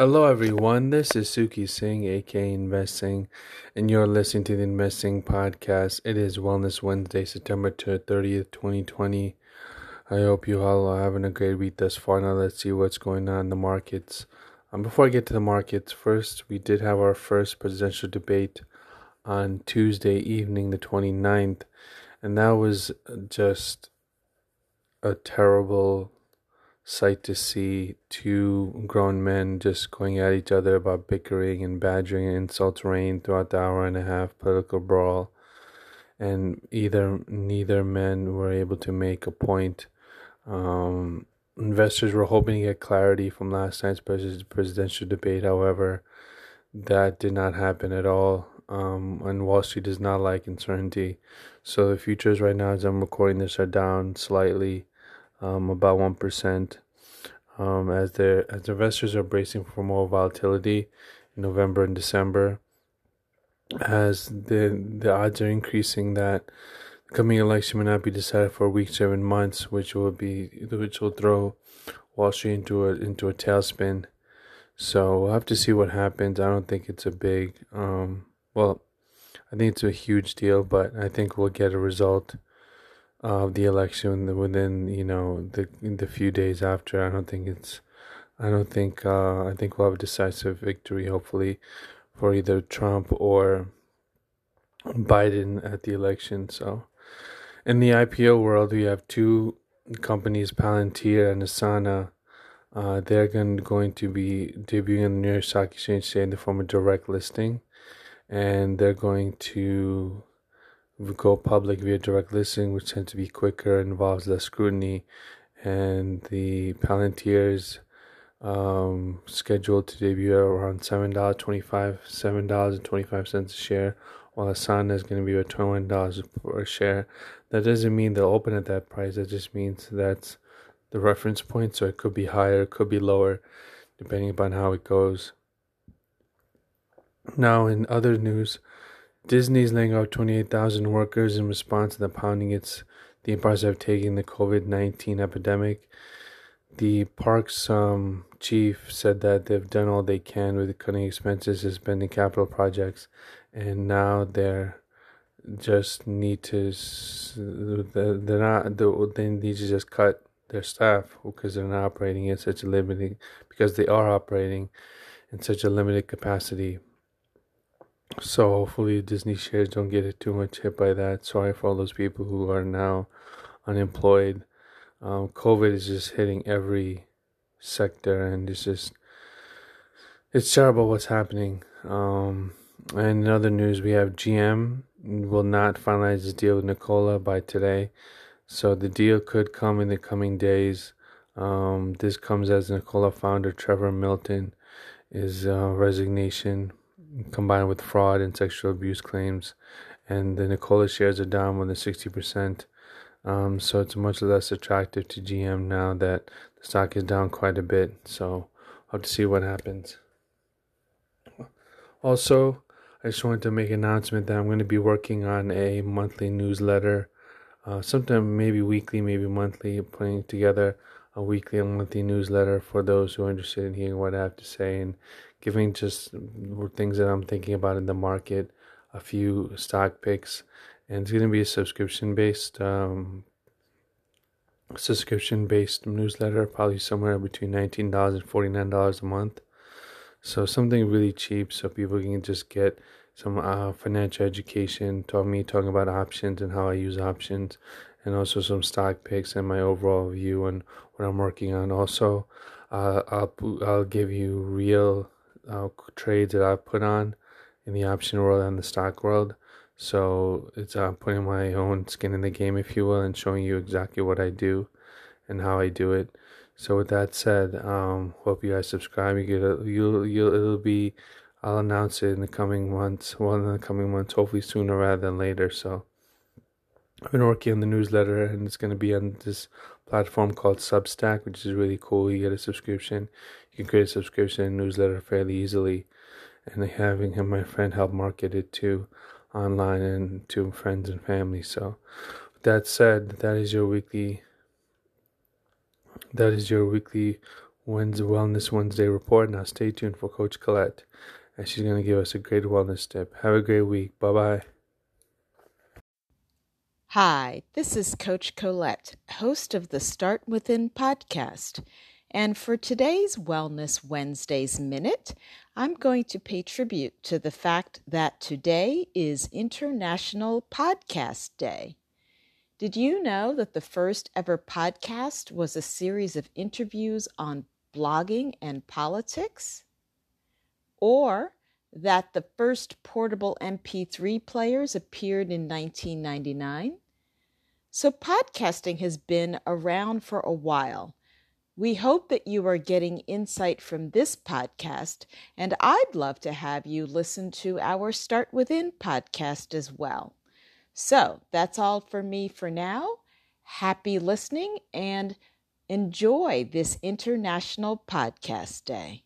Hello, everyone. This is Suki Singh, aka Investing, and you're listening to the Investing Podcast. It is Wellness Wednesday, September 30th, 2020. I hope you all are having a great week thus far. Now, let's see what's going on in the markets. Um, before I get to the markets, first, we did have our first presidential debate on Tuesday evening, the 29th, and that was just a terrible sight to see two grown men just going at each other about bickering and badgering and insults rain throughout the hour and a half political brawl. And either neither men were able to make a point. Um, investors were hoping to get clarity from last night's presidential debate however that did not happen at all. Um, and wall street does not like uncertainty. So the futures right now as i'm recording this are down slightly um, about one percent, um, as the as investors are bracing for more volatility in November and December, as the the odds are increasing that the coming election may not be decided for weeks or even months, which will be which will throw Wall Street into a into a tailspin. So we'll have to see what happens. I don't think it's a big, um, well, I think it's a huge deal, but I think we'll get a result of the election within you know the the few days after. I don't think it's. I don't think. Uh, I think we'll have a decisive victory, hopefully, for either Trump or Biden at the election. So, in the IPO world, we have two companies, Palantir and Asana. Uh, they're going, going to be debuting in the New York Stock Exchange today in the form of direct listing, and they're going to go public via direct listing, which tends to be quicker, involves less scrutiny, and the Palantirs um, scheduled to debut around seven dollars twenty five, seven dollars and twenty five cents a share, while Asana is going to be at twenty one dollars per share. That doesn't mean they'll open at that price. That just means that's the reference point. So it could be higher, it could be lower, depending upon how it goes. Now, in other news, Disney is laying off 28,000 workers in response to the pounding its the empires have taken the COVID 19 epidemic. The park's um, chief said that they've done all they can with cutting expenses, suspending capital projects, and now they're just need to they're not they need to just cut their staff because they're not operating in such a limited because they are operating in such a limited capacity so hopefully Disney shares don't get too much hit by that. Sorry for all those people who are now unemployed. Um, COVID is just hitting every sector, and it's just it's terrible what's happening. Um, and in other news, we have GM will not finalize the deal with Nikola by today, so the deal could come in the coming days. Um, this comes as Nikola founder Trevor Milton is uh, resignation combined with fraud and sexual abuse claims. And the Nikola shares are down more than 60%. Um, so it's much less attractive to GM now that the stock is down quite a bit. So I'll have to see what happens. Also, I just wanted to make an announcement that I'm going to be working on a monthly newsletter, uh, sometime maybe weekly, maybe monthly, putting together a weekly and monthly newsletter for those who are interested in hearing what I have to say and giving just things that I'm thinking about in the market, a few stock picks, and it's going to be a subscription based um, subscription based newsletter, probably somewhere between nineteen dollars and forty nine dollars a month. So something really cheap, so people can just get some uh, financial education, talk me talking about options and how I use options, and also some stock picks and my overall view on what I'm working on. Also, uh, I'll I'll give you real uh, trades that I've put on in the option world and the stock world. So it's uh, putting my own skin in the game, if you will, and showing you exactly what I do and how I do it. So with that said, um, hope you guys subscribe. You get a, you'll you'll it'll be I'll announce it in the coming months. Well, in the coming months, hopefully sooner rather than later. So I've been working on the newsletter, and it's going to be on this platform called Substack, which is really cool. You get a subscription. You can create a subscription and newsletter fairly easily, and having him, my friend, help market it to online and to friends and family. So, with that said, that is your weekly. That is your weekly Wednesday Wellness Wednesday report. Now stay tuned for Coach Colette as she's going to give us a great wellness tip. Have a great week. Bye bye. Hi, this is Coach Colette, host of the Start Within podcast. And for today's Wellness Wednesdays Minute, I'm going to pay tribute to the fact that today is International Podcast Day. Did you know that the first ever podcast was a series of interviews on blogging and politics? Or that the first portable MP3 players appeared in 1999? So, podcasting has been around for a while. We hope that you are getting insight from this podcast, and I'd love to have you listen to our Start Within podcast as well. So, that's all for me for now. Happy listening and enjoy this International Podcast Day.